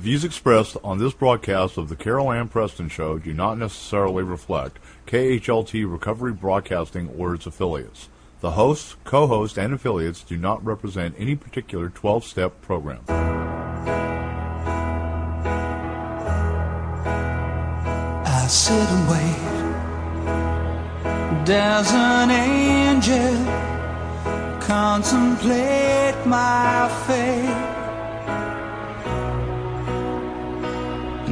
views expressed on this broadcast of the Carol Ann Preston Show do not necessarily reflect KHLT Recovery Broadcasting or its affiliates. The hosts, co-hosts, and affiliates do not represent any particular 12-step program. I sit and wait. There's an angel contemplate my fate.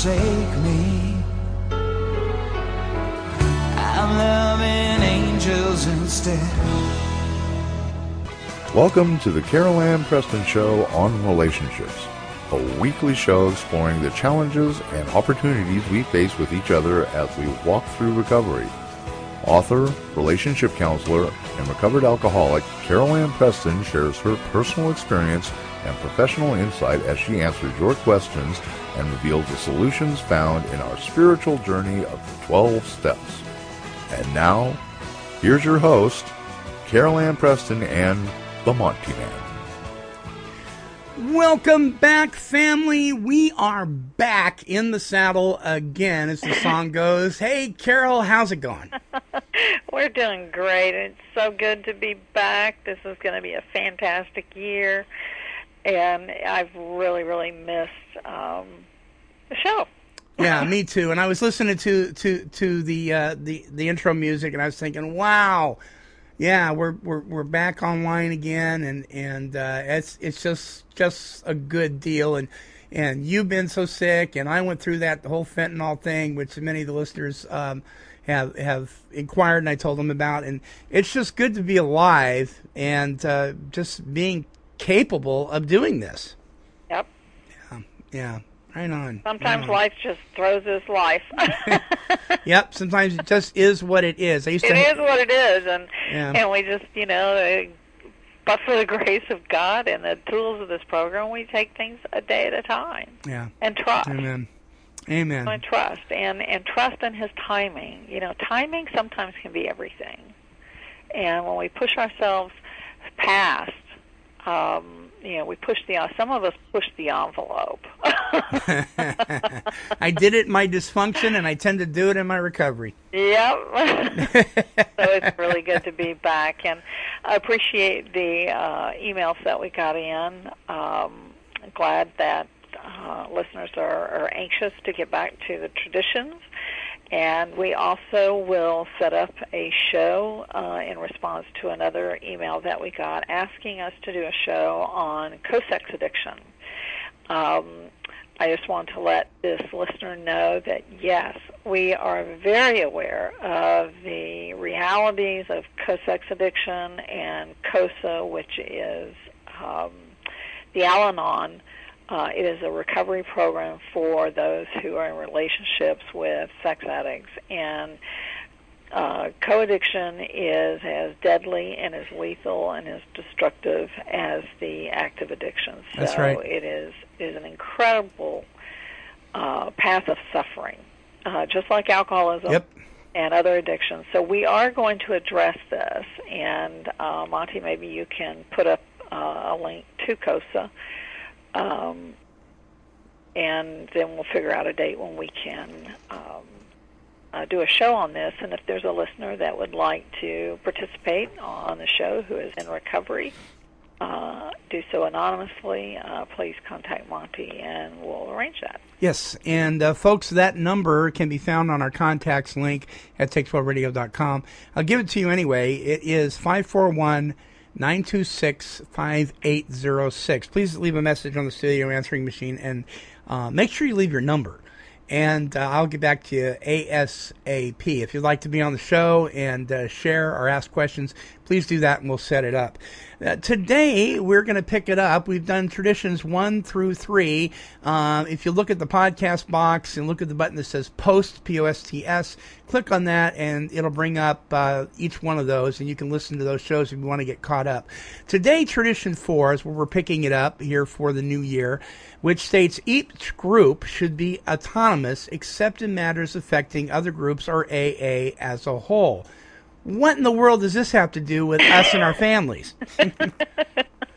forsake me. I'm loving angels instead. Welcome to the Carol Ann Preston Show on Relationships, a weekly show exploring the challenges and opportunities we face with each other as we walk through recovery. Author, relationship counselor, and recovered alcoholic Carol Ann Preston shares her personal experience and professional insight as she answers your questions and reveals the solutions found in our spiritual journey of the 12 steps. And now, here's your host, Carol Ann Preston and the Monty Man. Welcome back, family. We are back in the saddle again, as the song goes. Hey, Carol, how's it going? We're doing great. It's so good to be back. This is going to be a fantastic year, and I've really, really missed um, the show. Yeah, me too. And I was listening to to to the uh, the the intro music, and I was thinking, wow, yeah, we're we're we're back online again, and and uh, it's it's just just a good deal. And and you've been so sick, and I went through that the whole fentanyl thing, which many of the listeners um, have have inquired, and I told them about. And it's just good to be alive and uh, just being capable of doing this. Yep. Yeah, right on. Sometimes right on. life just throws us life. Yep, sometimes it just is what it is. I used it to. is what it is, and Yeah. and we just, you know, uh, but for the grace of God and the tools of this program, we take things a day at a time Yeah. and trust. Amen. Amen. and trust and and trust in his timing you know timing sometimes can be everything and when we push ourselves past um you know we push the some of us push the envelope I did it in my dysfunction, and I tend to do it in my recovery. Yep. so it's really good to be back, and I appreciate the uh, emails that we got in. Um, glad that uh, listeners are, are anxious to get back to the traditions. And we also will set up a show uh, in response to another email that we got asking us to do a show on co-sex addiction. Um, I just want to let this listener know that yes, we are very aware of the realities of co-sex addiction and COSA, which is um, the Al-Anon. Uh, it is a recovery program for those who are in relationships with sex addicts, and uh, co-addiction is as deadly and as lethal and as destructive as the active addiction. So That's right. it is is an incredible uh, path of suffering, uh, just like alcoholism Yep. and other addictions. So we are going to address this, and uh, Monty, maybe you can put up uh, a link to COSA, um, and then we'll figure out a date when we can um, uh, do a show on this. And if there's a listener that would like to participate on the show who is in recovery, uh, do so anonymously. Uh, please contact Monty, and we'll arrange that. Yes, and uh, folks, that number can be found on our contacts link at take12radio.com. I'll give it to you anyway. It is 541 926 5806. Please leave a message on the studio answering machine and uh, make sure you leave your number. And uh, I'll get back to you ASAP. If you'd like to be on the show and uh, share or ask questions, please do that and we'll set it up. Uh, today, we're going to pick it up. We've done traditions one through three. Um, if you look at the podcast box and look at the button that says post, P O S T S, click on that and it'll bring up uh, each one of those and you can listen to those shows if you want to get caught up. Today, tradition four is where we're picking it up here for the new year, which states each group should be autonomous except in matters affecting other groups or AA as a whole what in the world does this have to do with us and our families?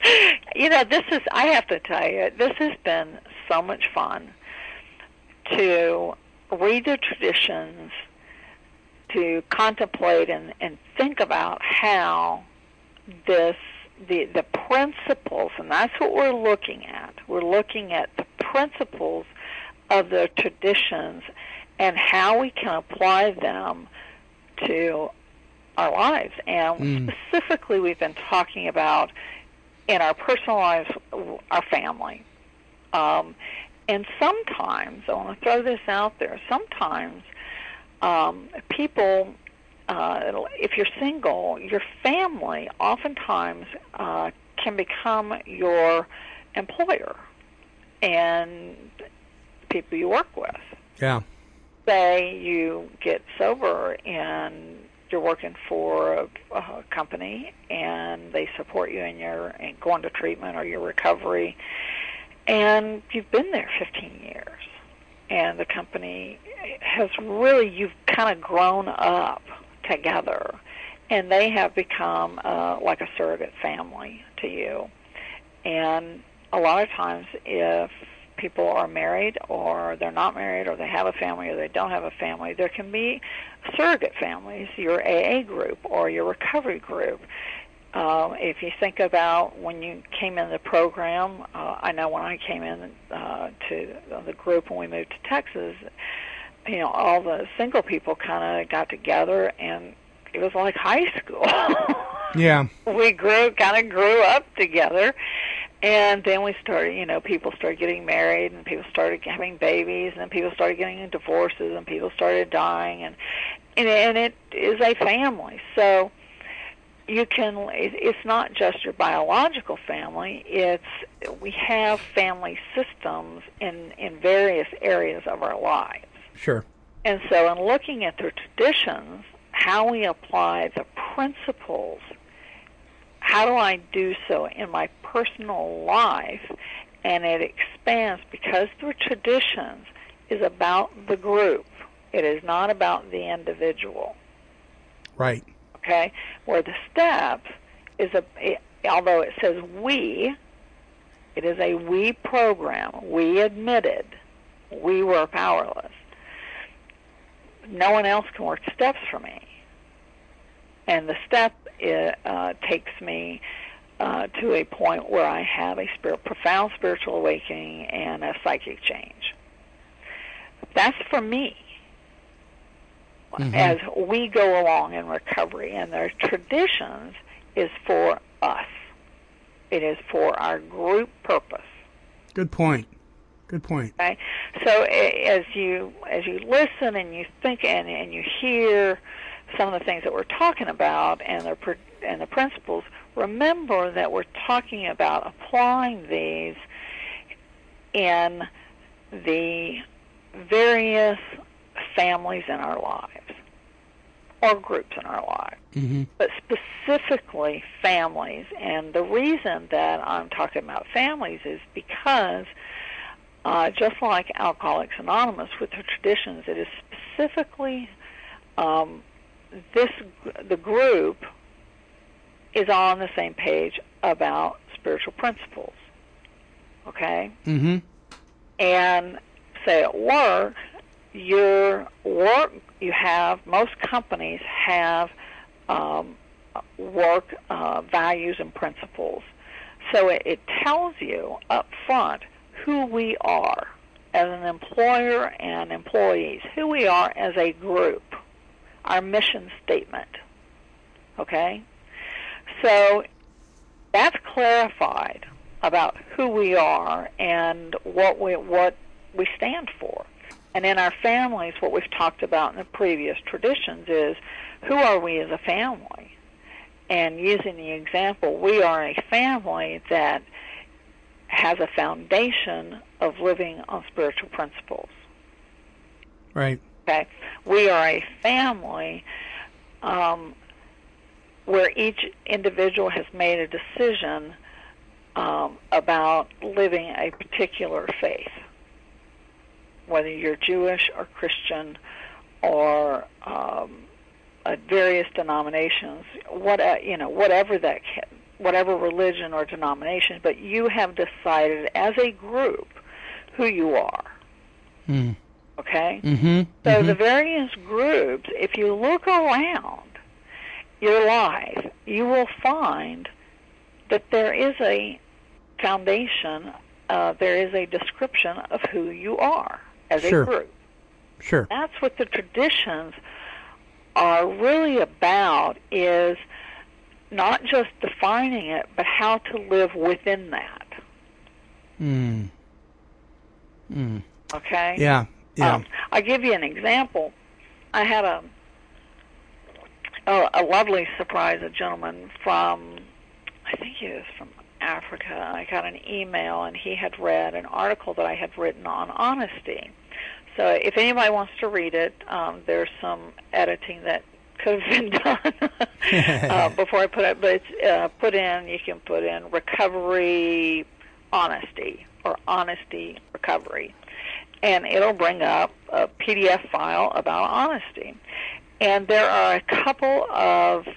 you know, this is, I have to tell you, this has been so much fun to read the traditions, to contemplate and, and think about how this, the, the principles, and that's what we're looking at. We're looking at the principles of the traditions and how we can apply them to our lives. And mm. specifically, we've been talking about in our personal lives, our family. Um, and sometimes, I want to throw this out there, sometimes um, people, uh, if you're single, your family oftentimes uh, can become your employer and people you work with. Yeah. Say you get sober and you're working for a, a company and they support you in your in going to treatment or your recovery, and you've been there 15 years, and the company has really you've kind of grown up together, and they have become uh, like a surrogate family to you, and a lot of times if people are married or they're not married or they have a family or they don't have a family, there can be surrogate families, your AA group or your recovery group. Uh, if you think about when you came in the program, uh, I know when I came in uh, to the group when we moved to Texas, you know, all the single people kind of got together and it was like high school. yeah. We grew, kind of grew up together and then we started, you know, people started getting married and people started having babies and then people started getting divorces and people started dying and and, and it is a family. So you can it's not just your biological family, it's we have family systems in in various areas of our lives. Sure. And so in looking at their traditions, how we apply the principles how do I do so in my personal life? And it expands because the traditions is about the group. It is not about the individual. Right. Okay. Where the steps is a, it, although it says we, it is a we program. We admitted we were powerless. No one else can work steps for me. And the step it uh, takes me uh, to a point where I have a spirit, profound spiritual awakening and a psychic change. That's for me. Mm-hmm. As we go along in recovery, and their traditions is for us. It is for our group purpose. Good point. Good point. Okay, so as you as you listen and you think and and you hear some of the things that we're talking about and the and the principles, remember that we're talking about applying these in the various families in our lives or groups in our lives, mm-hmm. but specifically families. And the reason that I'm talking about families is because uh, just like Alcoholics Anonymous with the traditions, it is specifically um, this the group is all on the same page about spiritual principles. Okay? Mm-hmm. And say at work, your work you have most companies have um, work uh, values and principles. So it, it tells you up front who we are as an employer and employees, who we are as a group, our mission statement. Okay? So that's clarified about who we are and what we what we stand for. And in our families, what we've talked about in the previous traditions is who are we as a family? And using the example, we are a family that has a foundation of living on spiritual principles. Right. Okay. We are a family um, where each individual has made a decision um, about living a particular faith, whether you're Jewish or Christian or um, uh, various denominations, what uh, you know, whatever that, whatever religion or denomination, but you have decided as a group who you are. Mm. Okay. Mm-hmm. So mm-hmm. the various groups, if you look around your life, you will find that there is a foundation, uh, there is a description of who you are as Sure. a group. Sure. That's what the traditions are really about is not just defining it, but how to live within that. Mm. Mm. Okay? Yeah. Yeah. Um, I'll give you an example. I had a a, a lovely surprise. A gentleman from, I think he was from Africa. I got an email, and he had read an article that I had written on honesty. So if anybody wants to read it, um, there's some editing that could have been done uh, before I put it. But it's uh, put in. You can put in recovery honesty or honesty recovery and it'll bring up a PDF file about honesty. And there are a couple of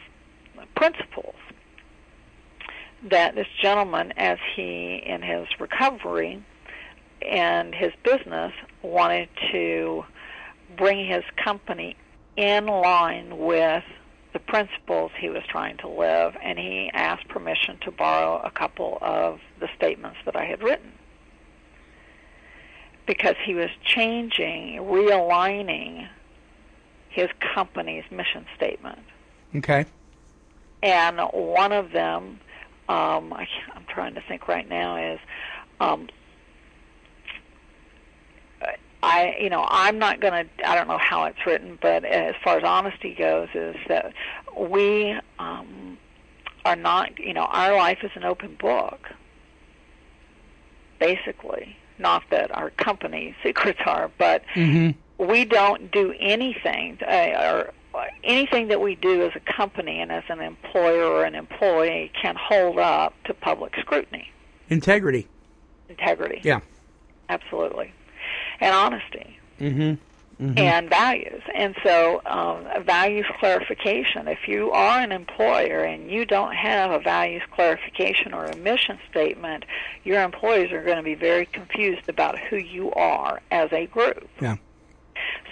principles that this gentleman, as he in his recovery and his business, wanted to bring his company in line with the principles he was trying to live, and he asked permission to borrow a couple of the statements that I had written because he was changing, realigning his company's mission statement. okay. And one of them, um, I, I'm trying to think right now, is um, I, you know, I'm not going to. I don't know how it's written, but as far as honesty goes, is that we um, are not. You know, our life is an open book. Basically, not that our company secrets are, but Mm-hmm. we don't do anything uh, or anything that we do as a company and as an employer or an employee can hold up to public scrutiny. Integrity. Integrity, Yeah. absolutely, and honesty Mm-hmm. And values. And so, um, values clarification. If you are an employer and you don't have a values clarification or a mission statement, your employees are going to be very confused about who you are as a group. Yeah.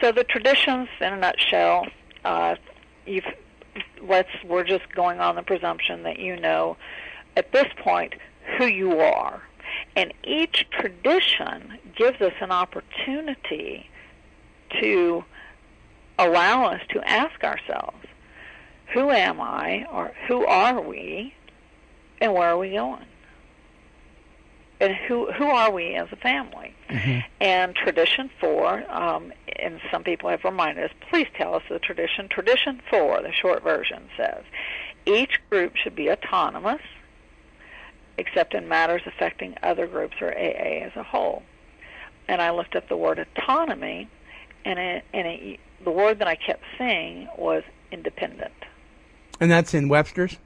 So the traditions, in a nutshell, uh, you've let's we're just going on the presumption that you know at this point who you are, and each tradition gives us an opportunity to allow us to ask ourselves, who am I, or who are we, and where are we going? And who who are we as a family? And tradition four, um, and some people have reminded us, please tell us the tradition. Tradition four, the short version says, each group should be autonomous, except in matters affecting other groups or AA as a whole. And I looked up the word autonomy, and it, and it, the word that I kept seeing was independent. And that's in Webster's.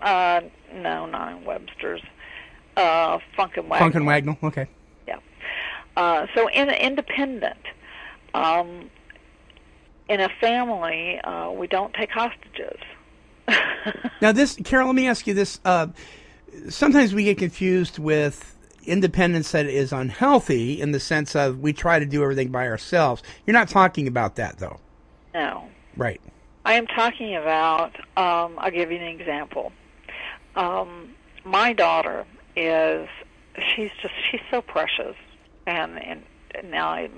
Uh, no, not in Webster's. Uh, Funk and Wagnall. Funk and Wagnall. Okay. Yeah. Uh, so in independent, um, in a family, uh, we don't take hostages. Now, this, Carol, let me ask you this. Uh, sometimes we get confused with, independence that is unhealthy in the sense of we try to do everything by ourselves. You're not talking about that though. No. Right. I am talking about, um, I'll give you an example. Um, my daughter is, she's just, she's so precious. And, and now it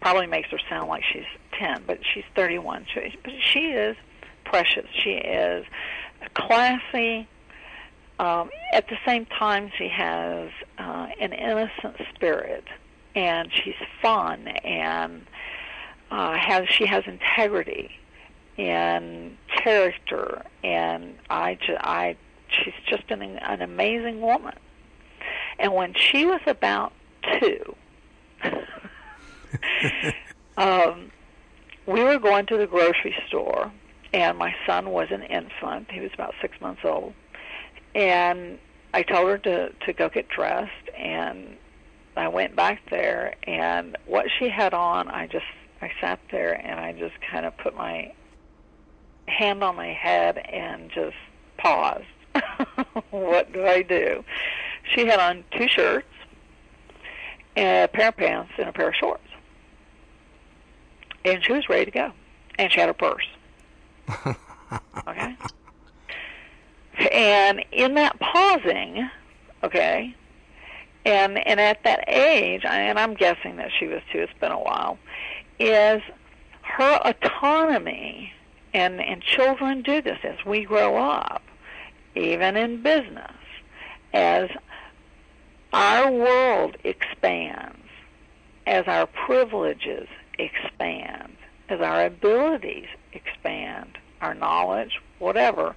probably makes her sound like she's 10, but she's 31. She, but she is precious. She is classy. Um, at the same time, she has uh, an innocent spirit, and she's fun, and uh, has she has integrity and character, and I, ju- I, she's just an, an amazing woman. And when she was about two, um, we were going to the grocery store, and my son was an infant. He was about six months old, and I told her to to go get dressed, and I went back there, and what she had on, I just I sat there and I just kind of put my hand on my head and just paused. what do I do? She had on two shirts, a pair of pants, and a pair of shorts. And she was ready to go. And she had her purse. okay? And in that pausing, okay, and and at that age, and I'm guessing that she was too. it's been a while, is her autonomy, and, and children do this as we grow up, even in business, as our world expands, as our privileges expand, as our abilities expand, our knowledge, whatever,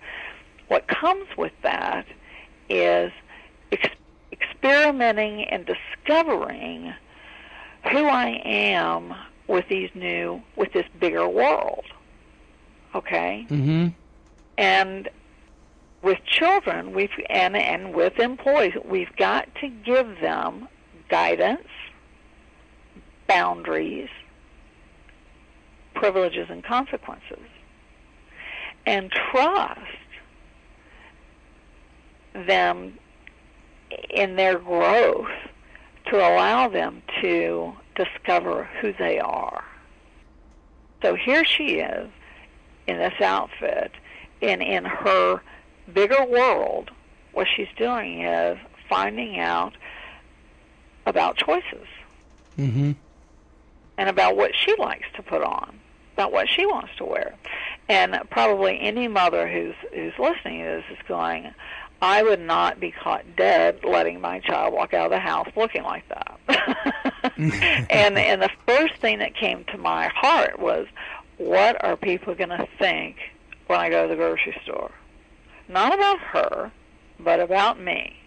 what comes with that is ex- experimenting and discovering who I am with these new with this bigger world. Okay? Mm-hmm. And with children, we've and and with employees, we've got to give them guidance, boundaries, privileges and consequences. And trust them in their growth to allow them to discover who they are. So here she is in this outfit, and in her bigger world, what she's doing is finding out about choices Mm-hmm. and about what she likes to put on, about what she wants to wear. And probably any mother who's who's listening to this is going, I would not be caught dead letting my child walk out of the house looking like that. and and the first thing that came to my heart was, what are people going to think when I go to the grocery store? Not about her, but about me.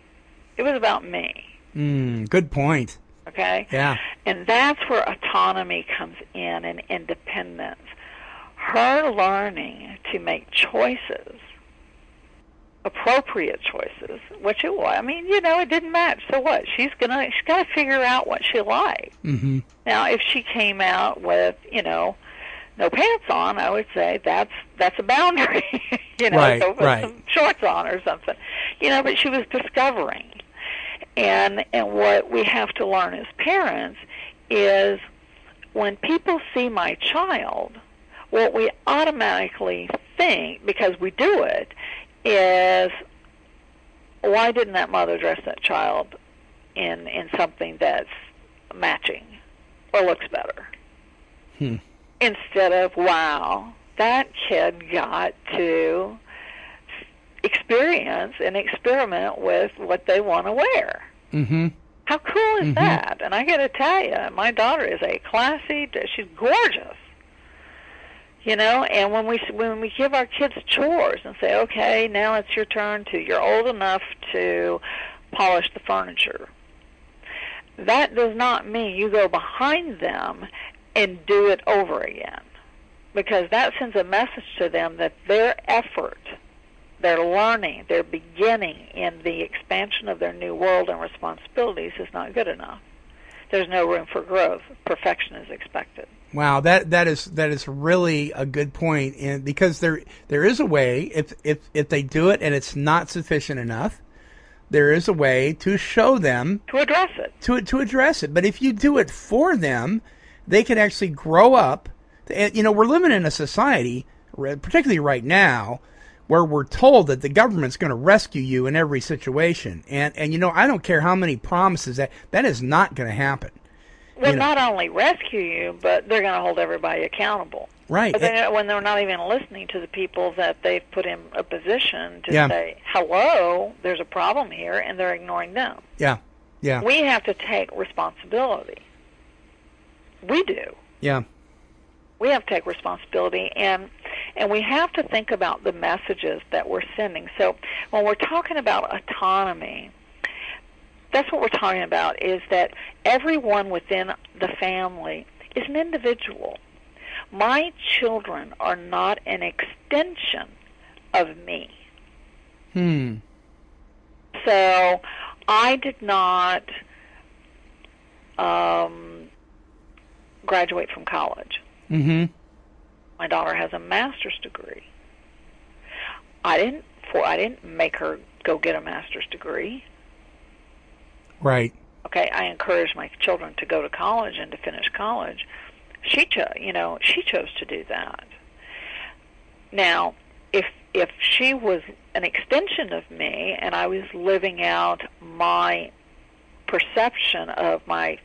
It was about me. Mm, good point. Okay? Yeah. And that's where autonomy comes in and independence. Her learning to make choices, appropriate choices, which it was. I mean, you know, it didn't match. So what? She's gonna she's gotta figure out what she likes. Mm-hmm. Now, if she came out with, you know, no pants on, I would say that's that's a boundary. you know, Right, go put right. some shorts on or something. You know, but she was discovering. And and what we have to learn as parents is when people see my child, what we automatically think because we do it is why didn't that mother dress that child in in something that's matching or looks better? Hmm. Instead of wow, that kid got to experience and experiment with what they want to wear. Mm-hmm. How cool is Mhm. that? And I got to tell you, my daughter is a classy. She's gorgeous. You know, and when we when we give our kids chores and say, okay, now it's your turn to, you're old enough to polish the furniture. That does not mean you go behind them and do it over again, because that sends a message to them that their effort their learning, their beginning in the expansion of their new world and responsibilities is not good enough. There's no room for growth. Perfection is expected. Wow, that that is that is really a good point, and because there there is a way if if if they do it and it's not sufficient enough, there is a way to show them to address it. to to address it. But if you do it for them, they can actually grow up. And, you know, we're living in a society, particularly right now, where we're told that the government's going to rescue you in every situation. And and you know, I don't care how many promises that that is not going to happen. Well, You know. not only rescue you, but they're going to hold everybody accountable. Right. But they're, when they're not even listening to the people that they've put in a position to Yeah. say, "Hello, there's a problem here," and they're ignoring them. Yeah. Yeah. We have to take responsibility. We do. Yeah. we have to take responsibility and and we have to think about the messages that we're sending so when we're talking about autonomy that's what we're talking about is that everyone within the family is an individual my children are not an extension of me Hmm. so i did not um, graduate from college Mhm. My daughter has a master's degree. I didn't for I didn't make her go get a master's degree. Right. Okay, I encourage my children to go to college and to finish college. She chose, you know, she chose to do that. Now, if if she was an extension of me and I was living out my perception of my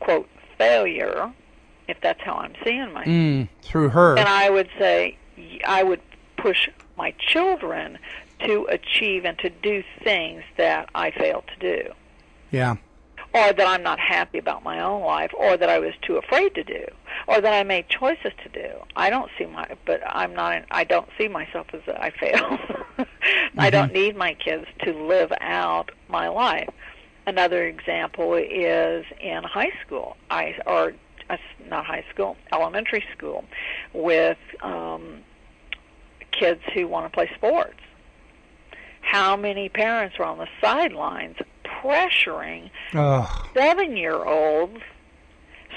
quote failure, if that's how I'm seeing myself, Mm. Through her. and I would say y- I would push my children to achieve and to do things that I failed to do, yeah. or that I'm not happy about my own life, or that I was too afraid to do, or that I made choices to do. I don't see my, but I'm not. I don't see myself as a, I failed. I don't need my kids to live out my life. Another example is in high school. I or uh, not high school, elementary school, with um, kids who want to play sports. How many parents are on the sidelines pressuring Oh. seven-year-olds,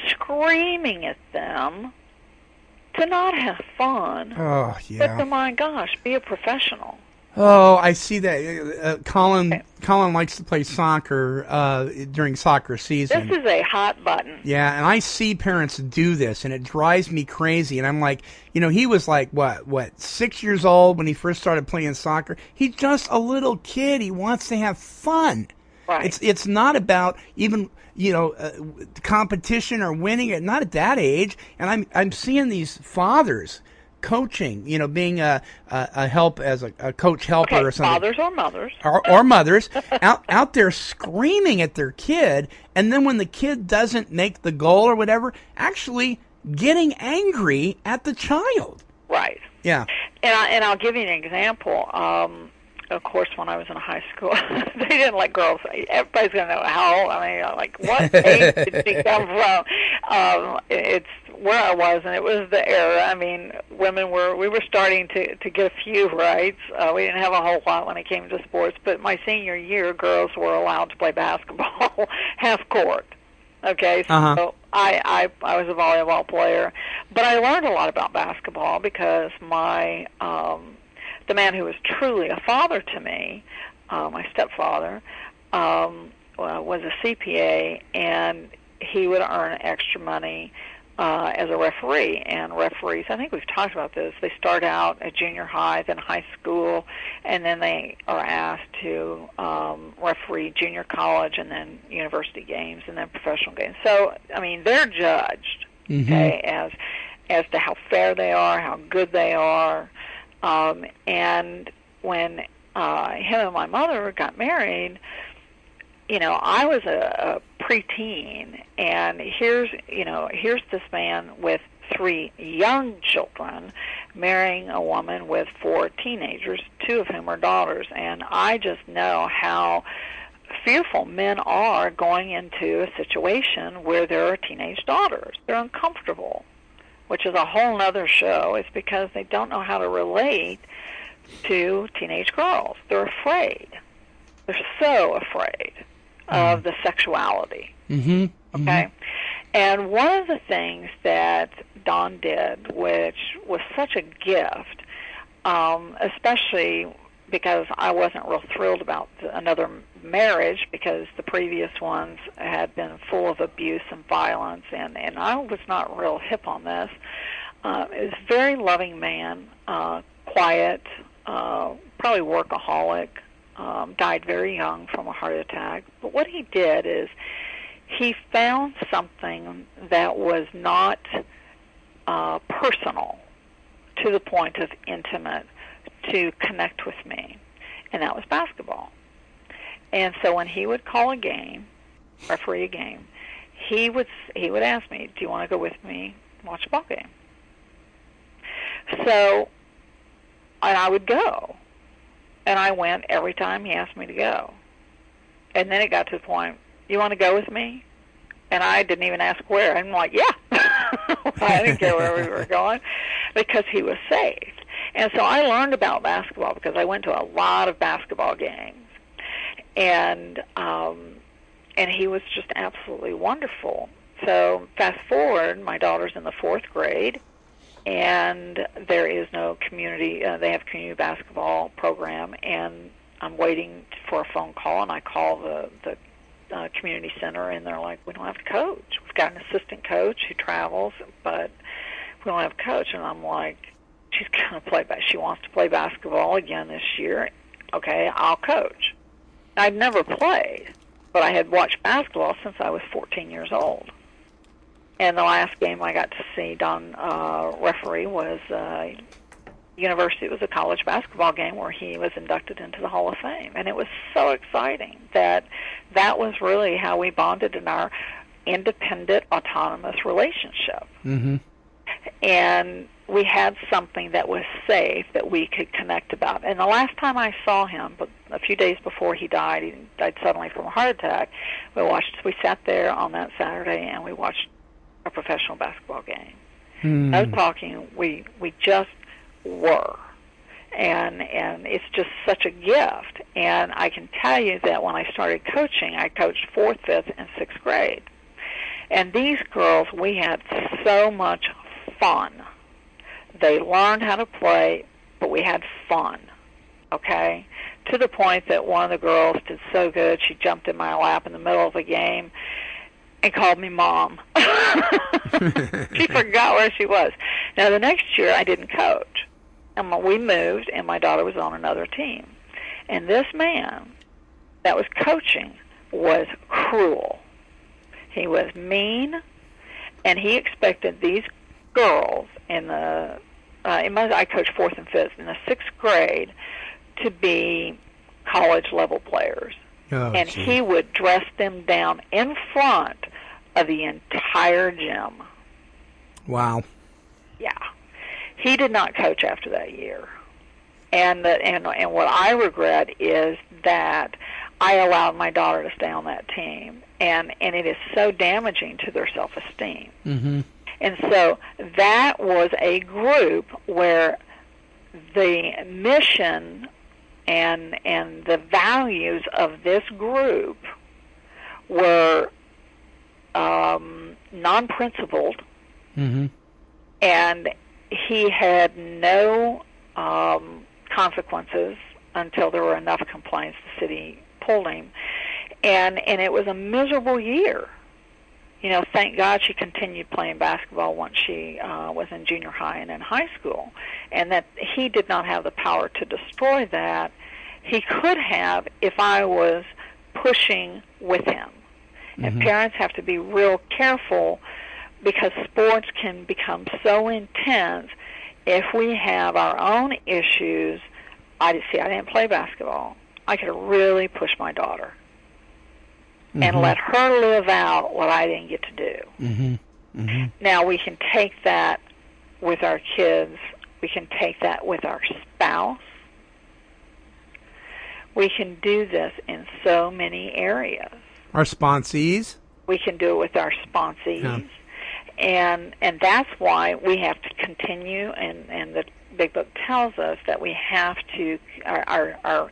screaming at them to not have fun, Oh but to my gosh, be a professional. Oh, I see that. Uh, Colin Colin likes to play soccer uh, during soccer season. This is a hot button. Yeah, and I see parents do this, and it drives me crazy. And I'm like, you know, he was like what, what, six years old when he first started playing soccer. He's just a little kid. He wants to have fun. Right. It's it's not about even you know uh, competition or winning. It not at that age. And I'm I'm seeing these fathers coaching. You know, being a a, a help as a, a coach helper Okay, or something fathers or mothers. or, or mothers out out there screaming at their kid, and then when the kid doesn't make the goal or whatever, actually getting angry at the child. Right. Yeah. And I, and I'll give you an example. Um, of course, when I was in high school, they didn't let girls. Everybody's gonna know how old. I mean, like what age did she come from? Um, it's where I was, and it was the era. I mean, women were. We were starting to to get a few rights. Uh, we didn't have a whole lot when it came to sports, but my senior year, girls were allowed to play basketball half court. Okay, so Uh-huh. I, I I was a volleyball player, but I learned a lot about basketball because my um, the man who was truly a father to me, uh, my stepfather, um, was a CPA, and he would earn extra money uh, as a referee. And referees, I think we've talked about this. They start out at junior high, then high school, and then they are asked to um, referee junior college, and then university games, and then professional games. So, I mean, they're judged okay, as as to how fair they are, how good they are. Um, and when uh, him and my mother got married, you know, I was a, a preteen, and here's you know here's this man with three young children marrying a woman with four teenagers, two of whom are daughters, and I just know how fearful men are going into a situation where there are teenage daughters. They're uncomfortable, which is a whole nother show. is because they don't know how to relate to teenage girls. They're afraid. They're so afraid of the sexuality. Mm-hmm. Okay. And one of the things that Don did, which was such a gift, um, especially because I wasn't real thrilled about another marriage because the previous ones had been full of abuse and violence, and and I was not real hip on this. Uh, it was a very loving man, uh, quiet, uh, probably workaholic. Um, died very young from a heart attack. But what he did is he found something that was not uh, personal to the point of intimate to connect with me, and that was basketball. And so when he would call a game, referee a game, he would he would ask me, "Do you want to go with me watch a ball game?" So, and I would go, and I went every time he asked me to go. And then it got to the point, "You want to go with me?" And I didn't even ask where. I'm like, "Yeah." I didn't care where we were going because he was safe. And so I learned about basketball because I went to a lot of basketball games. And um and he was just absolutely wonderful. So fast forward, my daughter's in the 4th grade and there is no community uh, they have community basketball program and I'm waiting for a phone call and I call the the uh, community center and they're like we don't have a coach. We've got an assistant coach who travels but we don't have a coach and I'm like she's going to play but she wants to play basketball again this year okay i'll coach. I'd never played but i had watched basketball since i was 14 years old. And the last game i got to see don uh referee was uh university it was a college basketball game where he was inducted into the hall of fame. And it was so exciting that that was really how we bonded in our independent autonomous relationship. Mm-hmm. and we had something that was safe that we could connect about. And the last time I saw him, but a few days before he died, he died suddenly from a heart attack. We watched. We sat there on that Saturday and we watched a professional basketball game. Hmm. No talking. We we just were. And and it's just such a gift. And I can tell you that when I started coaching, I coached fourth, fifth, and sixth grade. And these girls, we had so much fun. They learned how to play, but we had fun. Okay? To the point that one of the girls did so good, she jumped in my lap in the middle of the game and called me mom. she forgot where she was. Now, the next year, I didn't coach. And we moved, and my daughter was on another team. And this man that was coaching was cruel. He was mean, and he expected these girls in the uh, in my, I coached fourth and fifth in the sixth grade to be college level players, Oh, and gee. he would dress them down in front of the entire gym. Wow. Yeah, he did not coach after that year, and the, and and what I regret is that I allowed my daughter to stay on that team, and and it is so damaging to their self esteem. Mm-hmm. And so that was a group where the mission and and the values of this group were um, non-principled, Mm-hmm. and he had no um, consequences until there were enough complaints. The city pulled him, and and it was a miserable year you know, thank God she continued playing basketball once she uh, was in junior high and in high school, and that he did not have the power to destroy that. He could have if I was pushing with him. And parents have to be real careful because sports can become so intense if we have our own issues. I see I didn't play basketball. I could really push my daughter and let her live out what I didn't get to do. Mm-hmm. Now we can take that with our kids. We can take that with our spouse. We can do this in so many areas. Our sponsees. We can do it with our sponsees. Yeah. And and that's why we have to continue and, and the big book tells us that we have to our our, our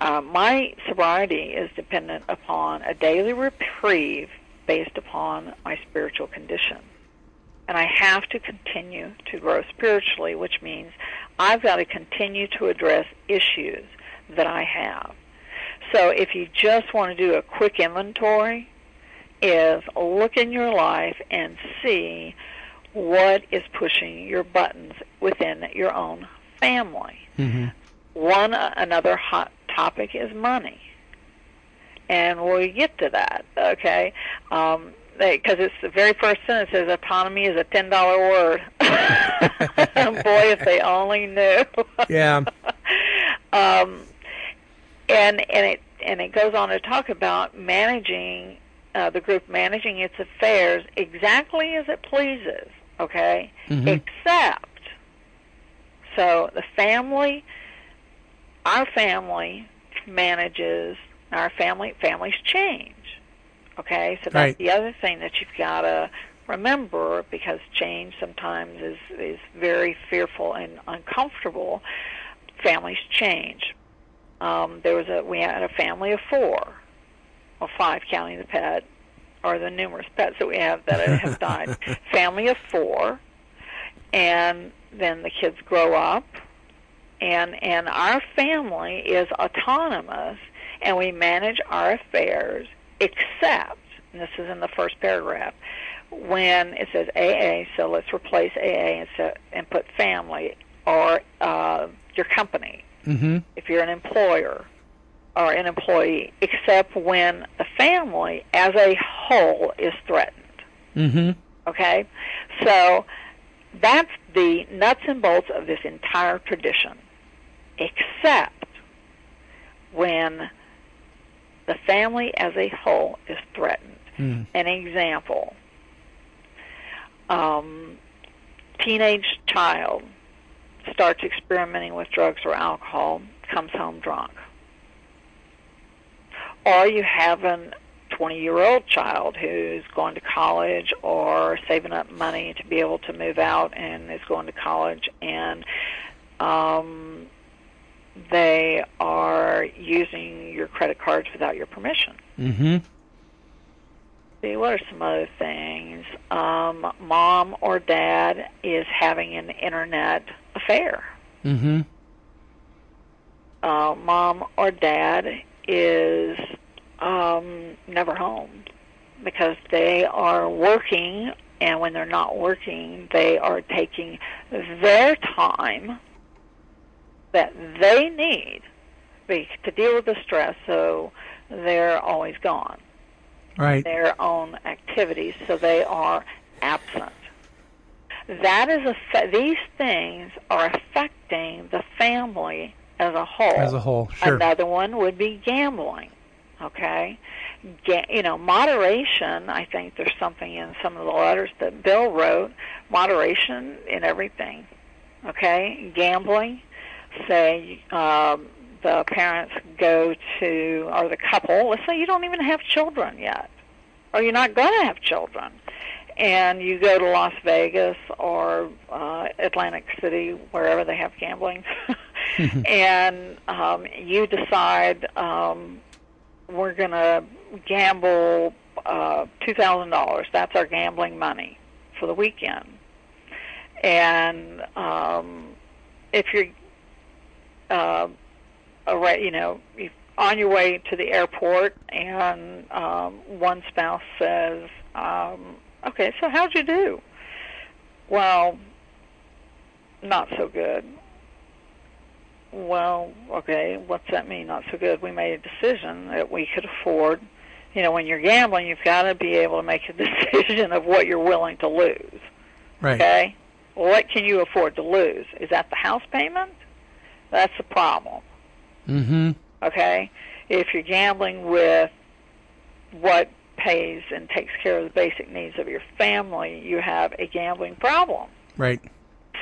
uh, my sobriety is dependent upon a daily reprieve based upon my spiritual condition. and I have to continue to grow spiritually, which means I've got to continue to address issues that I have. So if you just want to do a quick inventory, is look in your life and see what is pushing your buttons within your own family. Mm-hmm. One another hot topic is money, and we'll get to that. Okay, um, because it's the very first sentence says autonomy is a ten dollar word. Boy, if they only knew. Yeah. um, and and it and it goes on to talk about managing uh, the group managing its affairs exactly as it pleases. Okay, Mhm. except so the family, our family manages our family. Families change. Okay, so that's Right. the other thing that you've got to remember because change sometimes is is very fearful and uncomfortable. Families change. Um, there was a we had a family of four, or five counting the pet, or the numerous pets that we have that have died. family of four, and then the kids grow up, and and our family is autonomous, and we manage our affairs except, and this is in the first paragraph, when it says AA, so let's replace AA and, so, and put family or uh, your company Mm-hmm. if you're an employer or an employee, except when the family as a whole is threatened. Mm-hmm. Okay? So that's the nuts and bolts of this entire tradition, except when the family as a whole is threatened. Mm. An example um, teenage child starts experimenting with drugs or alcohol, comes home drunk. Or you have a 20 year old child who's going to college or saving up money to be able to move out and is going to college and um, they are using your credit cards without your permission. Mm-hmm. See, what are some other things? Um, mom or dad is having an internet affair. Mm-hmm. Uh, mom or dad is um, never home because they are working, and when they're not working, they are taking their time that they need to deal with the stress, so they're always gone Right. their own activities, so they are absent. That is a these things are affecting the family as a whole. As a whole, sure. Another one would be gambling. Okay, Ga- you know moderation. I think there's something in some of the letters that Bill wrote. Moderation in everything. Okay, gambling. Say um, the parents go to, or the couple. Let's say you don't even have children yet, or you're not going to have children, and you go to Las Vegas or uh, Atlantic City, wherever they have gambling, and um, you decide um, we're going to gamble uh, two thousand dollars. That's our gambling money for the weekend, and um, if you're uh, you know, on your way to the airport, and um, one spouse says, um, "Okay, so how'd you do?" Well, not so good. Well, okay, what's that mean? Not so good. We made a decision that we could afford. You know, when you're gambling, you've got to be able to make a decision of what you're willing to lose. Right. Okay? Well, what can you afford to lose? Is that the house payment? That's the problem. Mm-hmm. Okay? If you're gambling with what pays and takes care of the basic needs of your family, you have a gambling problem. Right.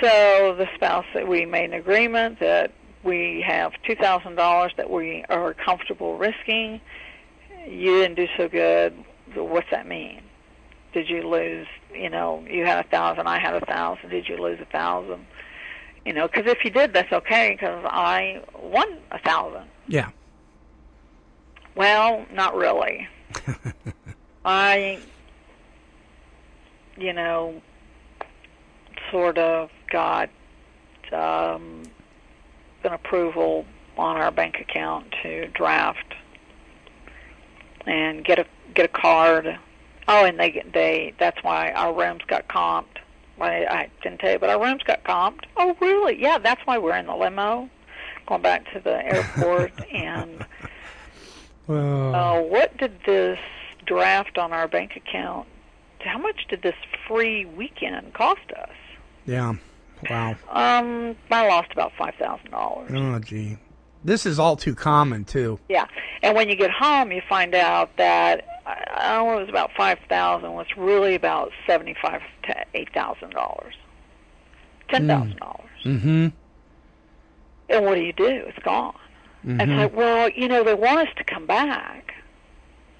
So the spouse that we made an agreement that we have two thousand dollars that we are comfortable risking. You didn't do so good. What's that mean? Did you lose? You know, you had a thousand, I had a thousand. Did you lose a thousand? You know, because if you did, that's okay. Because I won a thousand. Yeah. Well, not really. I, you know, sort of got um, an approval on our bank account to draft and get a get a card. Oh, and they they that's why our rooms got comped. I, I didn't tell you, but our rooms got comped. Oh, really? Yeah, that's why we're in the limo, going back to the airport. and Oh. uh, what did this draft on our bank account? How much did this free weekend cost us? Yeah. Wow. Um, I lost about five thousand dollars. Oh, gee. This is all too common too. Yeah, and when you get home, you find out that I don't know, it was about five thousand. Was really about seventy-five to eight thousand dollars, ten thousand dollars. Mm-hmm. And what do you do? It's gone. And It's like, well, you know, they want us to come back.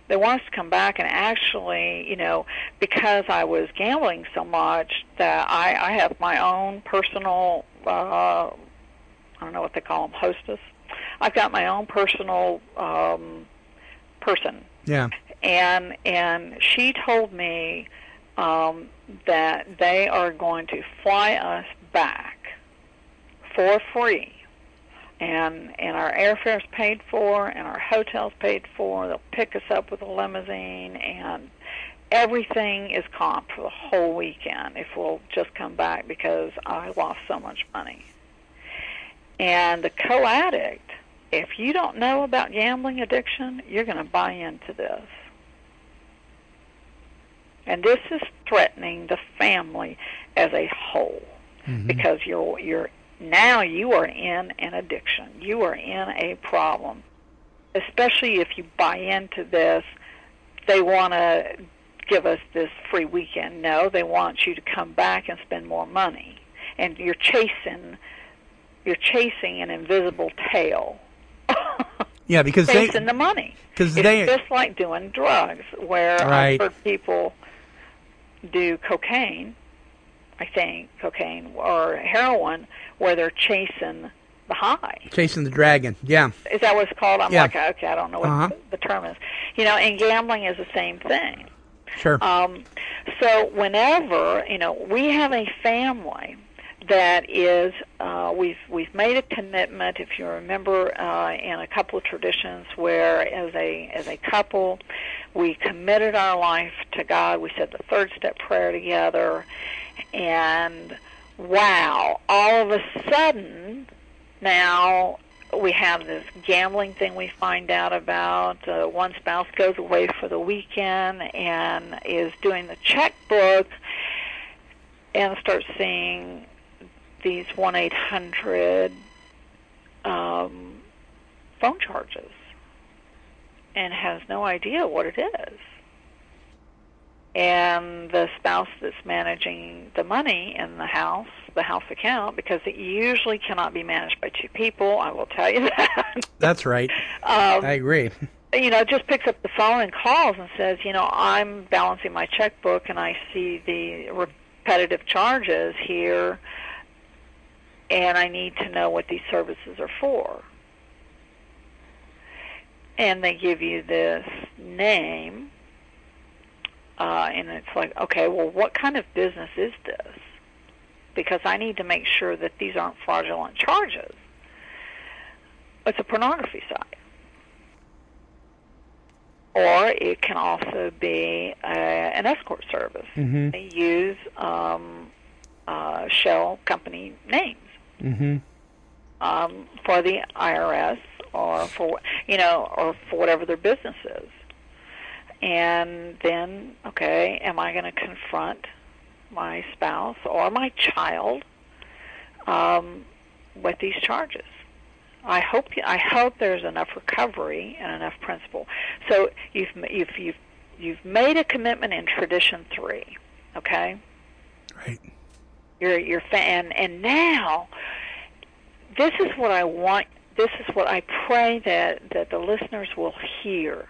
They want us to come back and actually, you know, because I was gambling so much that I, I have my own personal, uh, I don't know what they call them, hostess. I've got my own personal um, person Yeah. and and she told me um, that they are going to fly us back for free, and and our airfare's paid for, and our hotel's paid for. They'll pick us up with a limousine, and everything is comped for the whole weekend if we'll just come back because I lost so much money. And the co-addict, if you don't know about gambling addiction, you're going to buy into this. And this is threatening the family as a whole mm-hmm. because you're you're now you are in an addiction. You are in a problem. Especially if you buy into this, they want to give us this free weekend. No, they want you to come back and spend more money. And you're chasing you're chasing an invisible tail. Yeah, because they chasing the money. because It's they just like doing drugs, where Right. I've heard people do cocaine, I think cocaine or heroin, where they're chasing the high. chasing the dragon. Yeah. Is that what it's called? I'm Yeah. like, okay, I don't know what Uh-huh. the, term is. You know, and gambling is the same thing. Sure. Um, so whenever you know we have a family that is, uh, we've we've made a commitment. If you remember, uh, in a couple of traditions, where as a as a couple, we committed our life to God. We said the third step prayer together, and wow! All of a sudden, now we have this gambling thing we find out about. Uh, one spouse goes away for the weekend and is doing the checkbook and starts seeing these 1 800 um, phone charges and has no idea what it is. And the spouse that's managing the money in the house, the house account, because it usually cannot be managed by two people, I will tell you that. That's right. um, I agree. you know, just picks up the phone and calls and says, you know, I'm balancing my checkbook and I see the repetitive charges here and I need to know what these services are for. And they give you this name, uh, and it's like, okay, well, what kind of business is this? Because I need to make sure that these aren't fraudulent charges. It's a pornography site or it can also be uh, an escort service. Mm-hmm. They use um, uh, shell company names Mm-hmm. um, for the IRS or for you know or for whatever their business is. And then, okay, am I going to confront my spouse or my child um, with these charges? I hope I hope there's enough recovery and enough principle. So you've you've you've you've made a commitment in tradition three, okay? Right. You're you're fa- and and now this is what I want. This is what I pray that that the listeners will hear.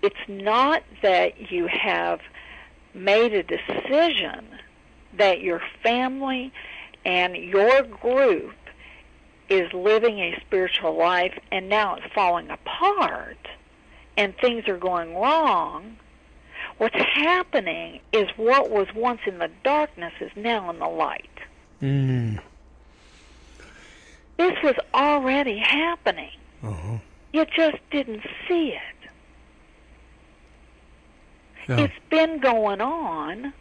It's not that you have made a decision that your family and your group is living a spiritual life and now it's falling apart and things are going wrong. What's happening is what was once in the darkness is now in the light. Mm. This was already happening. Uh-huh. You just didn't see it. Yeah. It's been going on.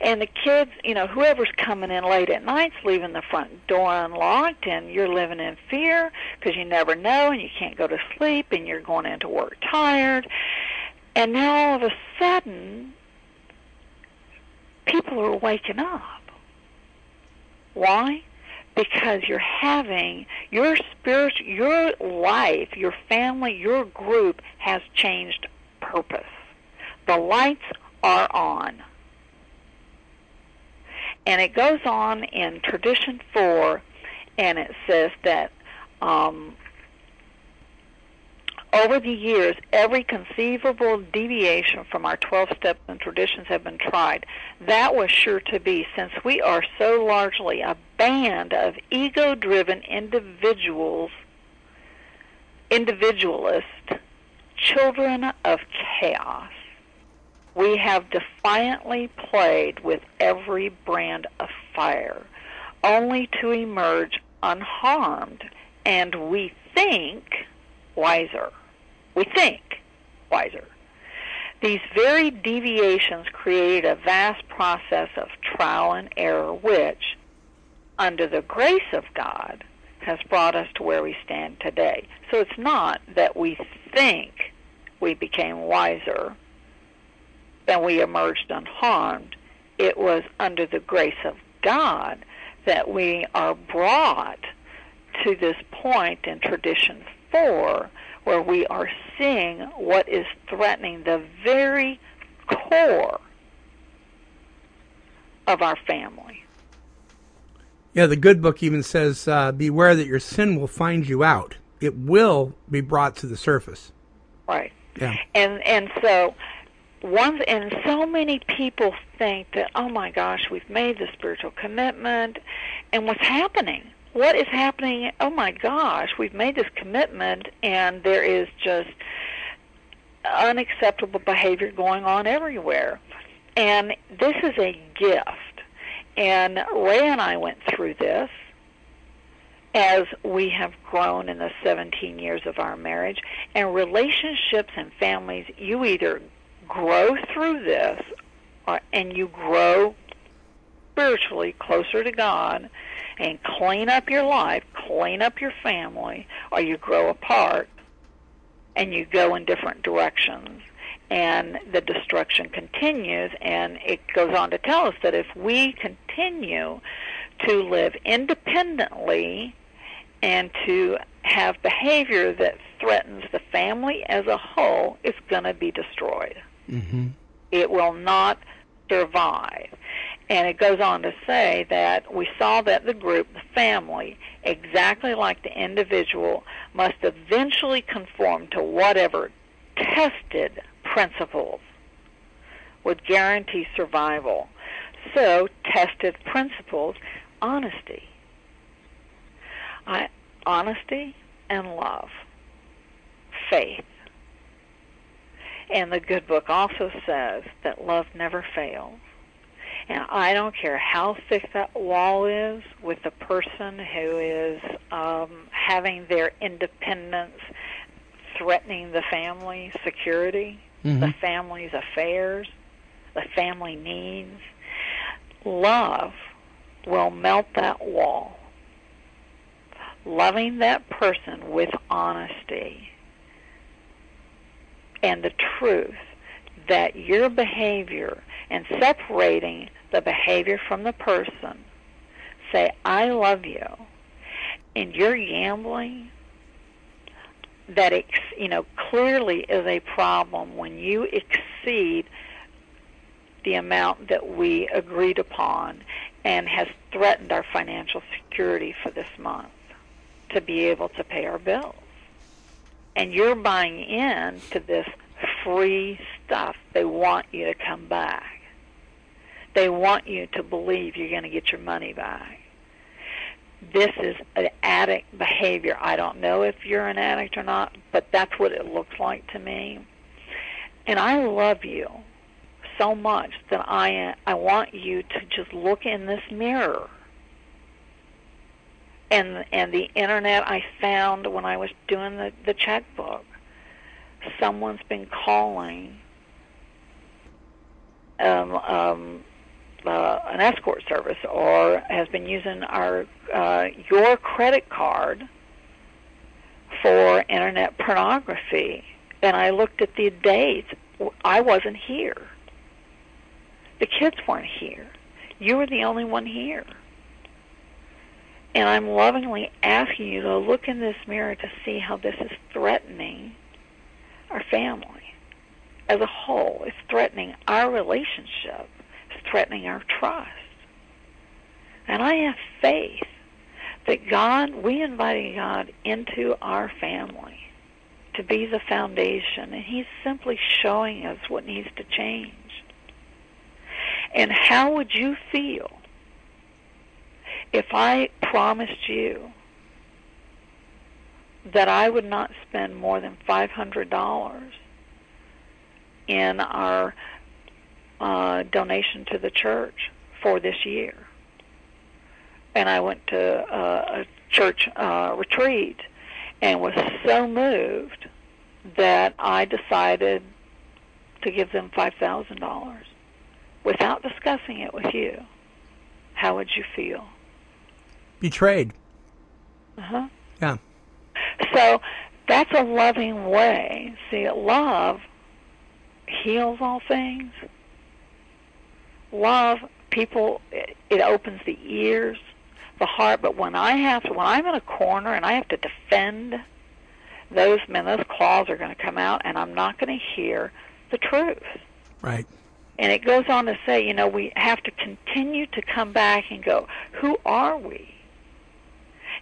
And the kids, you know, whoever's coming in late at night's leaving the front door unlocked, and you're living in fear because you never know, and you can't go to sleep, and you're going into work tired. And now all of a sudden, people are waking up. Why? Because you're having your spirit, your life, your family, your group has changed purpose. The lights are on. And it goes on in tradition four, and it says that um, over the years, every conceivable deviation from our 12 steps and traditions have been tried. That was sure to be, since we are so largely a band of ego driven individuals, individualist, children of chaos. We have defiantly played with every brand of fire, only to emerge unharmed, and we think wiser. We think wiser. These very deviations created a vast process of trial and error, which, under the grace of God, has brought us to where we stand today. So it's not that we think we became wiser and we emerged unharmed. It was under the grace of God that we are brought to this point in tradition four where we are seeing what is threatening the very core of our family. Yeah, the good book even says, uh, "Beware that your sin will find you out. It will be brought to the surface." Right. Yeah. And and so one and so many people think that oh my gosh, we've made the spiritual commitment and what's happening? What is happening? Oh my gosh, we've made this commitment and there is just unacceptable behavior going on everywhere. And this is a gift. And Ray and I went through this as we have grown in the 17 years of our marriage. And relationships and families, you either grow through this or, and you grow spiritually closer to God and clean up your life, clean up your family, or you grow apart and you go in different directions and the destruction continues and it goes on to tell us that if we continue to live independently and to have behavior that threatens the family as a whole, it's going to be destroyed. Mm-hmm. It will not survive. And it goes on to say that we saw that the group, the family, exactly like the individual, must eventually conform to whatever tested principles would guarantee survival. So, tested principles, honesty. I, honesty and love, faith. And the good book also says that love never fails. And I don't care how thick that wall is with the person who is um, having their independence threatening the family security, Mhm. the family's affairs, the family needs. Love will melt that wall. Loving that person with honesty and the truth that your behavior and separating the behavior from the person say i love you and you're gambling that ex, you know clearly is a problem when you exceed the amount that we agreed upon and has threatened our financial security for this month to be able to pay our bills and you're buying in to this free stuff. They want you to come back. They want you to believe you're going to get your money back. This is an addict behavior. I don't know if you're an addict or not, but that's what it looks like to me. And I love you so much that I I want you to just look in this mirror. And and the internet I found when I was doing the the checkbook, someone's been calling um, um, uh, an escort service or has been using our uh, your credit card for internet pornography. And I looked at the dates. I wasn't here. The kids weren't here. You were the only one here. And I'm lovingly asking you to look in this mirror to see how this is threatening our family as a whole. It's threatening our relationship. Threatening our trust. And I have faith that God, we invited God into our family to be the foundation, and He's simply showing us what needs to change. And how would you feel if I promised you that I would not spend more than $500 in our uh, donation to the church for this year? And I went to uh, a church uh, retreat and was so moved that I decided to give them $5,000 without discussing it with you. How would you feel? Betrayed. Uh huh. Yeah. So that's a loving way. See, love heals all things. Love, people, it, it opens the ears, the heart. But when I have to, when I'm in a corner and I have to defend those men, those claws are going to come out, and I'm not going to hear the truth. Right. And it goes on to say, you know, we have to continue to come back and go, who are we?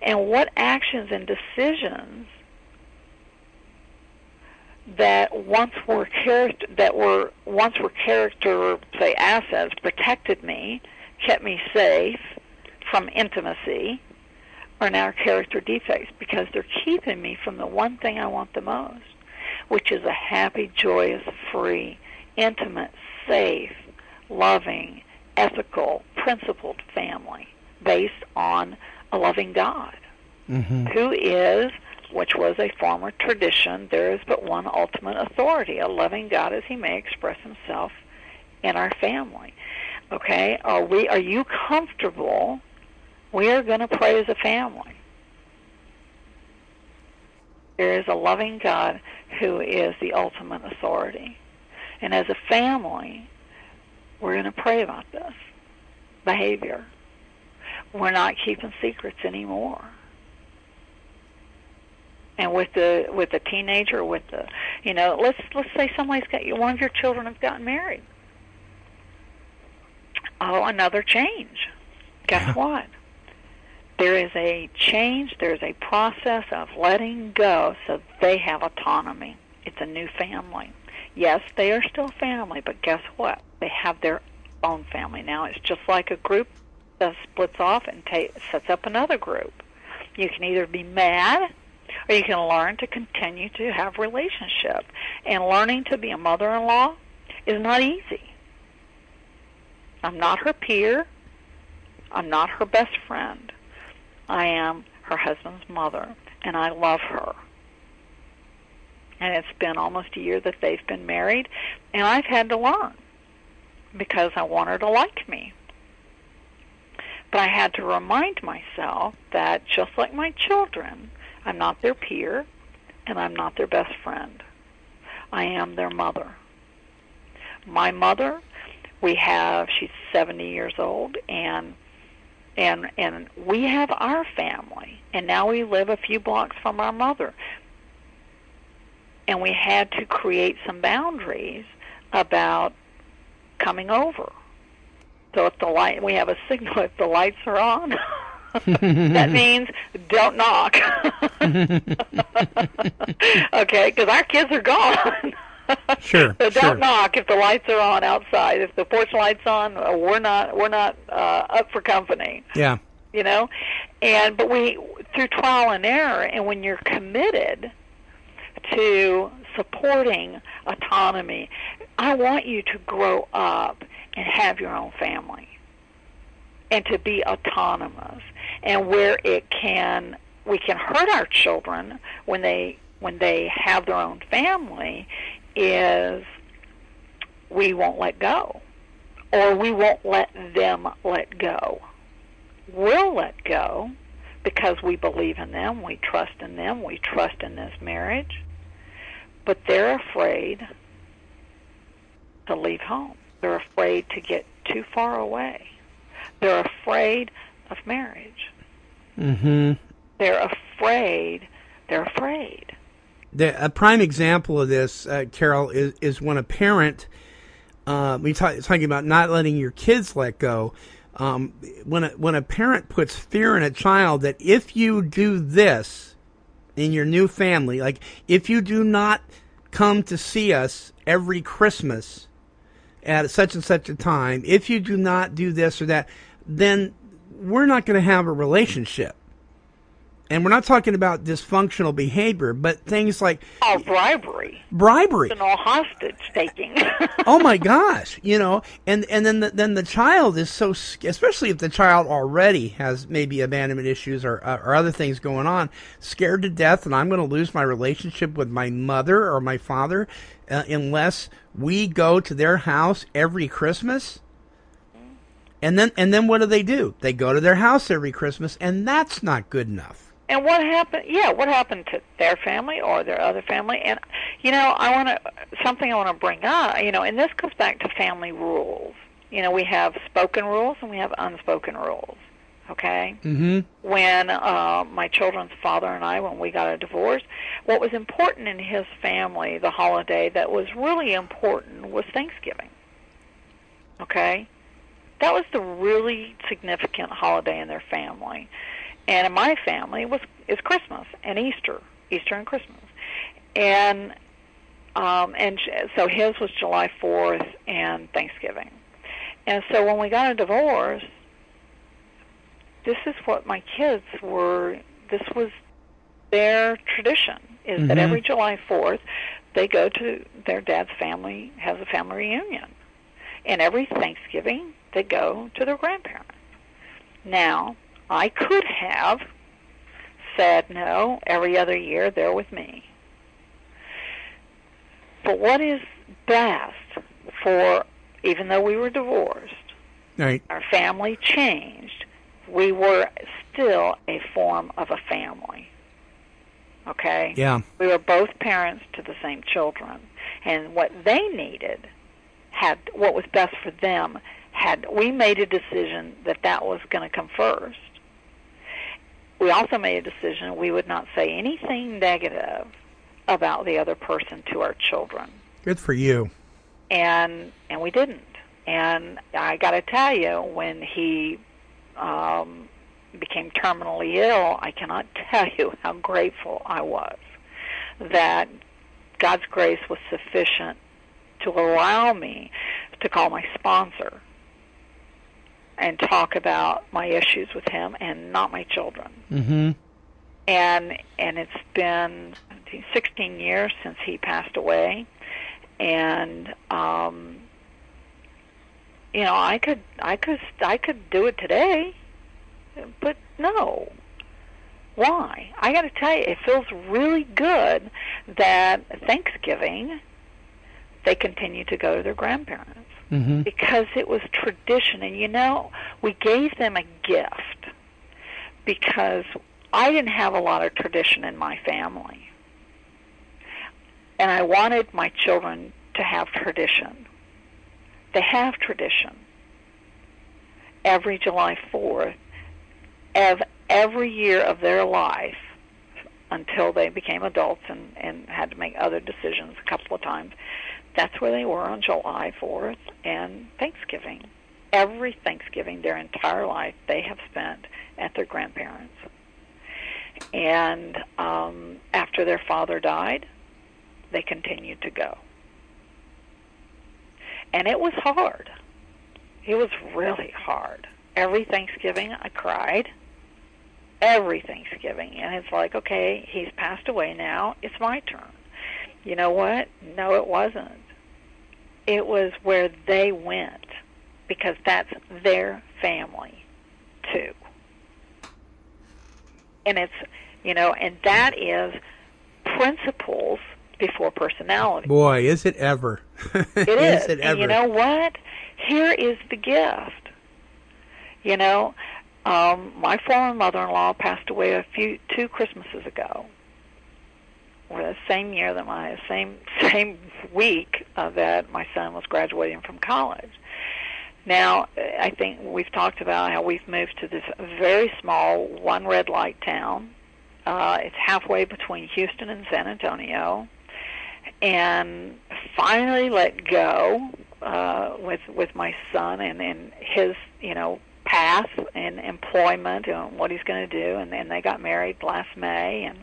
And what actions and decisions that once were character that were once were character say assets protected me, kept me safe from intimacy, are now character defects because they're keeping me from the one thing I want the most, which is a happy, joyous, free, intimate, safe, loving, ethical, principled family based on a loving God Mm-hmm. who is, which was a former tradition, there is but one ultimate authority, a loving God as he may express himself in our family. Okay? Are we are you comfortable? We are going to pray as a family. There is a loving God who is the ultimate authority. And as a family, we're going to pray about this behavior. We're not keeping secrets anymore and with the with the teenager with the you know let's let's say somebody's got one of your children has gotten married. Oh another change. Guess what? There is a change there's a process of letting go so they have autonomy. It's a new family. Yes they are still family but guess what? They have their own family now. It's just like a group that splits off and ta- sets up another group. You can either be mad or you can learn to continue to have relationship. And learning to be a mother-in-law is not easy. I'm not her peer. I'm not her best friend. I am her husband's mother, and I love her. And it's been almost a year that they've been married, and I've had to learn because I want her to like me. But I had to remind myself that just like my children, I'm not their peer, and I'm not their best friend. I am their mother. My mother, we have she's 70 years old and and and we have our family and now we live a few blocks from our mother. And we had to create some boundaries about coming over. So if the light we have a signal if the lights are on that means don't knock. okay, because our kids are gone. Sure, so don't sure. knock if the lights are on outside. If the porch lights on, uh, we're not we're not uh, up for company. Yeah. You know, and but we through trial and error, and when you're committed to supporting autonomy. I want you to grow up and have your own family and to be autonomous. And where it can we can hurt our children when they when they have their own family is we won't let go or we won't let them let go. We'll let go because we believe in them, we trust in them, we trust in this marriage, but they're afraid to leave home. They're afraid to get too far away. They're afraid of marriage. Mm-hmm. They're afraid. They're afraid. The, a prime example of this, uh, Carol, is, is when a parent, uh, we talk, talking about not letting your kids let go. Um, when a, when a parent puts fear in a child that if you do this in your new family, like if you do not come to see us every Christmas at such and such a time, if you do not do this or that, then we're not going to have a relationship. And we're not talking about dysfunctional behavior, but things like Oh, bribery bribery. and all hostage taking. oh my gosh, you know, and and then the, then the child is so, especially if the child already has maybe abandonment issues or uh, or other things going on, scared to death, and I'm going to lose my relationship with my mother or my father uh, unless we go to their house every Christmas. And then and then what do they do? They go to their house every Christmas, and that's not good enough. And what happened? Yeah, what happened to their family or their other family? And you know, I want to something I want to bring up. You know, and this goes back to family rules. You know, we have spoken rules and we have unspoken rules. Okay. Mm-hmm. When uh, my children's father and I, when we got a divorce, what was important in his family, the holiday that was really important, was Thanksgiving. Okay. That was the really significant holiday in their family and in my family it was is Christmas and Easter, Easter and Christmas, and um, and so his was July Fourth and Thanksgiving, and so when we got a divorce, this is what my kids were. This was their tradition is that Mhm. every July Fourth they go to their dad's family has a family reunion, and every Thanksgiving they go to their grandparents. Now I could have said no every other year they're with me. But what is best for even though we were divorced, Right. our family changed, we were still a form of a family. Okay? Yeah. We were both parents to the same children, and what they needed had what was best for them had we made a decision that that was going to come first. We also made a decision we would not say anything negative about the other person to our children, Good for you. and and we didn't. And I got to tell you, when he um, became terminally ill, I cannot tell you how grateful I was that God's grace was sufficient to allow me to call my sponsor and talk about my issues with him and not my children. Mm-hmm. And and it's been 16 years since he passed away, and um, you know I could I could I could do it today, but no. Why? I got to tell you, it feels really good that Thanksgiving they continue to go to their grandparents Mm-hmm. because it was tradition. And you know we gave them a gift because I didn't have a lot of tradition in my family. And I wanted my children to have tradition. They have tradition. Every July 4th of every year of their life until they became adults and, and had to make other decisions a couple of times that's where they were on July 4th and Thanksgiving. Every Thanksgiving, their entire life, they have spent at their grandparents. And um, after their father died, they continued to go. And it was hard. It was really hard. Every Thanksgiving, I cried. Every Thanksgiving. And it's like, okay, he's passed away now. It's my turn You know what? No, it wasn't. It was where they went because that's their family too. And it's, you know, and that is principles before personality. Boy, is it ever. It is. it and you know what? Here is the gift. You know, um, my former mother-in-law passed away a few two Christmases ago, or the same year that my same same week uh, that my son was graduating from college. Now, I think we've talked about how we've moved to this very small one red light town. Uh, it's halfway between Houston and San Antonio and finally let go uh, with with my son and and his you know path and employment and what he's going to do and then they got married last May and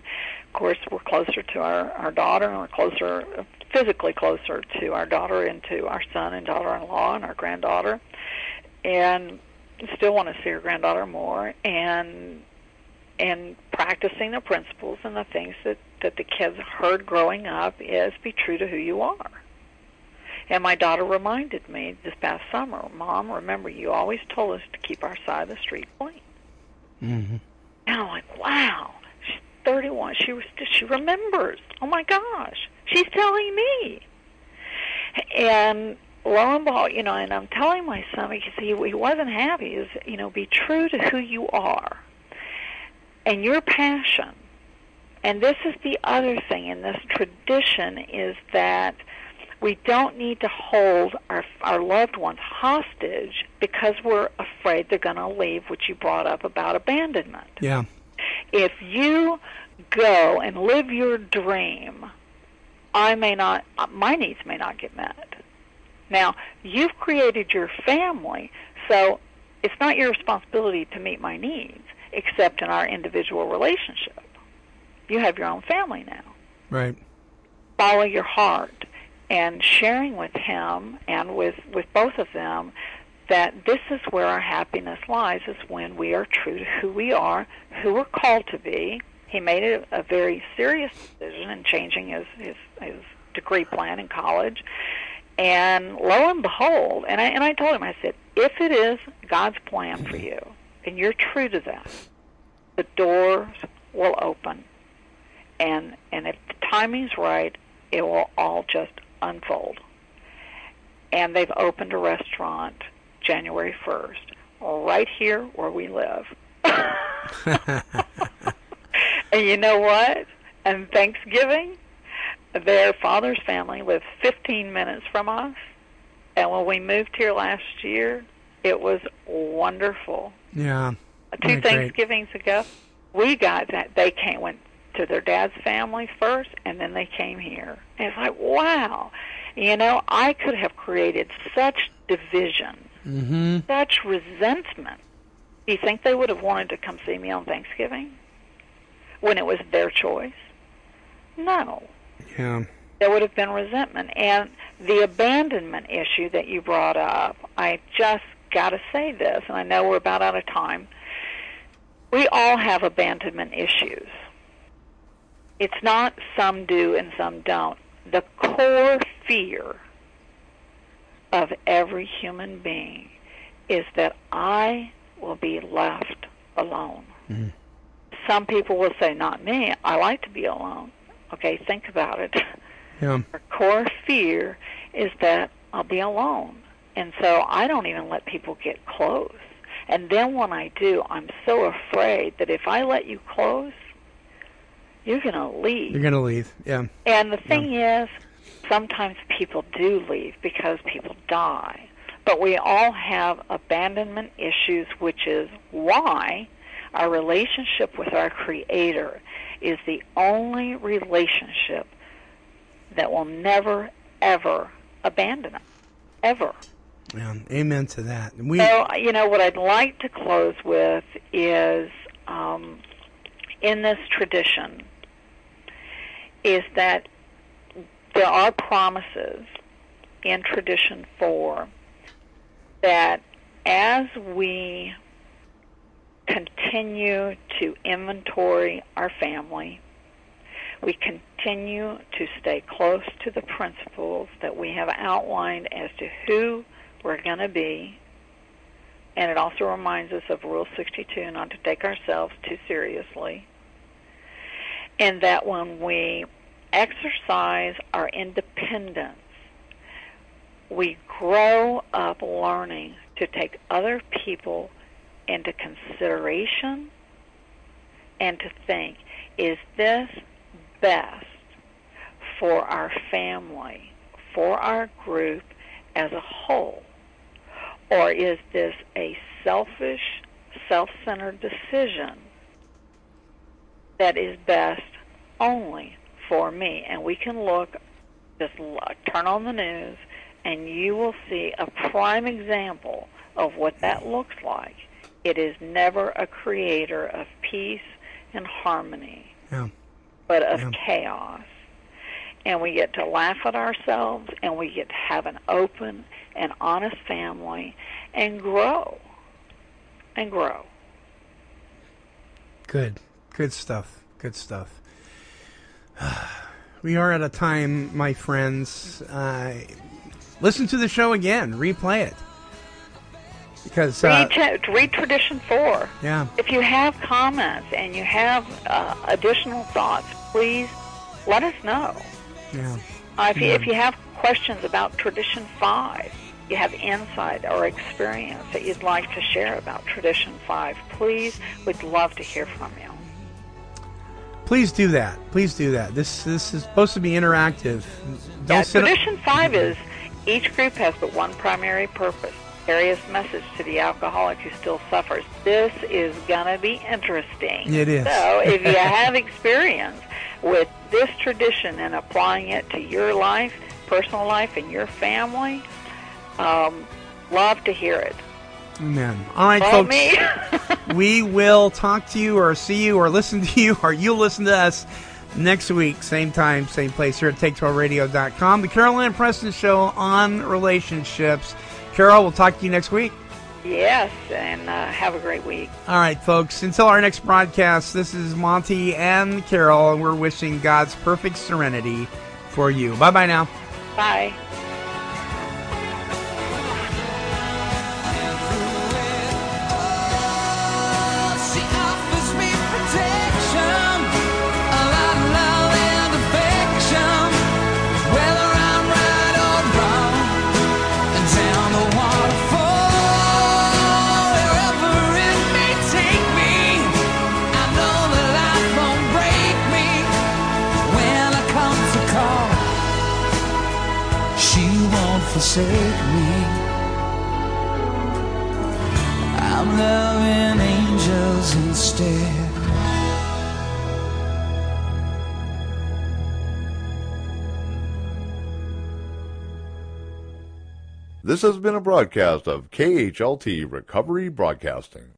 course we're closer to our our daughter and we're closer physically closer to our daughter and to our son and daughter-in-law and our granddaughter and still want to see our granddaughter more and and practicing the principles and the things that that the kids heard growing up is be true to who you are. And my daughter reminded me this past summer, Mom, remember you always told us to keep our side of the street clean. hmm And I'm like, wow, 31. She was she remembers. Oh my gosh, she's telling me. And lo and behold, you know, and I'm telling my son because he he wasn't happy. Is you know, be true to who you are and your passion. And this is the other thing in this tradition is that we don't need to hold our our loved ones hostage because we're afraid they're going to leave, which you brought up about abandonment. Yeah. If you go and live your dream, I may not my needs may not get met. Now, you've created your family, so it's not your responsibility to meet my needs except in our individual relationship. You have your own family now. Right. Follow your heart and sharing with him and with, with both of them that this is where our happiness lies is when we are true to who we are, who we're called to be. He made a, a very serious decision in changing his, his, his degree plan in college. And lo and behold, and I, and I told him, I said, if it is God's plan for you, and you're true to that, the doors will open. And and if the timing's right, it will all just unfold. And they've opened a restaurant January 1st, right here where we live. and you know what? And Thanksgiving, their father's family lives 15 minutes from us. And when we moved here last year, it was wonderful Yeah. two Yeah, great. Thanksgivings ago, we got that they came went to their dad's family first, and then they came here. And it's like, wow, you know, I could have created such division, hmm such resentment. Do you think they would have wanted to come see me on Thanksgiving when it was their choice? No Yeah. there would have been resentment. And the abandonment issue that you brought up, I just got to say this, and I know we're about out of time. We all have abandonment issues. It's not some do and some don't. The core fear of every human being is that I will be left alone. Mhm. Some people will say, not me, I like to be alone. Okay, think about it. Yeah. Our core fear is that I'll be alone. And so I don't even let people get close. And then when I do, I'm so afraid that if I let you close, you're going to leave. You're gonna leave. Yeah. And the thing is, sometimes people do leave because people die. But we all have abandonment issues, which is why our relationship with our Creator is the only relationship that will never, ever abandon us. Ever. Yeah. Amen to that. We. So, you know, what I'd like to close with is um, in this tradition is that there are promises in tradition four that as we continue to inventory our family, we continue to stay close to the principles that we have outlined as to who we're going to be. And it also reminds us of Rule 62 not to take ourselves too seriously. And that when we exercise our independence, we grow up learning to take other people into consideration and to think, is this best for our family, for our group as a whole? Or is this a selfish, self centered decision that is best only for me? And we can look, just look, turn on the news, and you will see a prime example of what that looks like. It is never a creator of peace and harmony, Yeah. but of Yeah. chaos. And we get to laugh at ourselves and we get to have an open and honest family and grow. And grow. Good. Good stuff. Good stuff. We are at a time, my friends. Uh, listen to the show again. Replay it. Because, uh, read, read Tradition 4. yeah. If you have comments and you have uh, additional thoughts, please let us know. Yeah. Uh, if, you, Yeah. if you have questions about Tradition 5, you have insight or experience that you'd like to share about Tradition 5, please, we'd love to hear from you. Please do that. Please do that. This this is supposed to be interactive. Don't Yeah. Tradition 5 is each group has but one primary purpose. Carry a message to the alcoholic who still suffers. This is going to be interesting. It is. So if you have experience with this tradition and applying it to your life, personal life, and your family, um, love to hear it. Amen. All right, Call folks. me. we will talk to you or see you or listen to you or you'll listen to us next week, same time, same place here at take12radio.com. The Carol Ann Preston Show on relationships. Carol, we'll talk to you next week. yes, and uh, have a great week. All right, folks. Until our next broadcast, this is Monty and Carol, and we're wishing God's perfect serenity for you. Bye bye now. Bye. Forsake me. I'm loving angels instead. This has been a broadcast of KHLT Recovery Broadcasting.